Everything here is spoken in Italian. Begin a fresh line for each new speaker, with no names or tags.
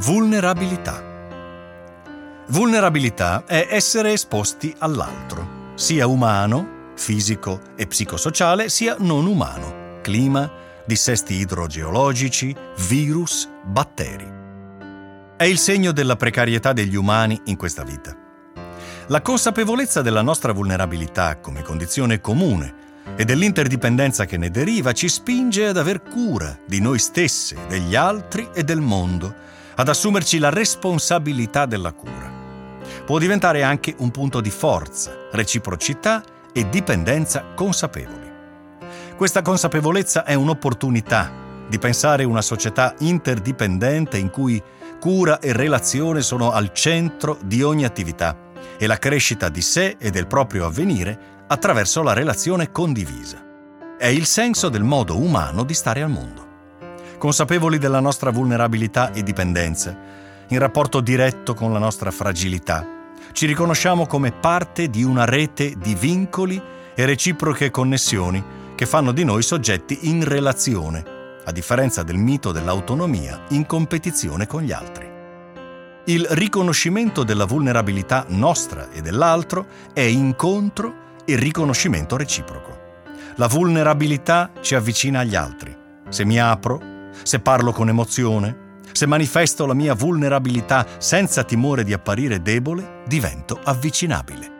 Vulnerabilità. Vulnerabilità è essere esposti all'altro, sia umano, fisico e psicosociale, sia non umano, clima, dissesti idrogeologici, virus, batteri. È il segno della precarietà degli umani in questa vita. La consapevolezza della nostra vulnerabilità come condizione comune e dell'interdipendenza che ne deriva ci spinge ad aver cura di noi stessi, degli altri e del mondo ad assumerci la responsabilità della cura. Può diventare anche un punto di forza, reciprocità e dipendenza consapevoli. Questa consapevolezza è un'opportunità di pensare una società interdipendente in cui cura e relazione sono al centro di ogni attività e la crescita di sé e del proprio avvenire attraverso la relazione condivisa. È il senso del modo umano di stare al mondo consapevoli della nostra vulnerabilità e dipendenza, in rapporto diretto con la nostra fragilità. Ci riconosciamo come parte di una rete di vincoli e reciproche connessioni che fanno di noi soggetti in relazione, a differenza del mito dell'autonomia in competizione con gli altri. Il riconoscimento della vulnerabilità nostra e dell'altro è incontro e riconoscimento reciproco. La vulnerabilità ci avvicina agli altri. Se mi apro, se parlo con emozione, se manifesto la mia vulnerabilità senza timore di apparire debole, divento avvicinabile.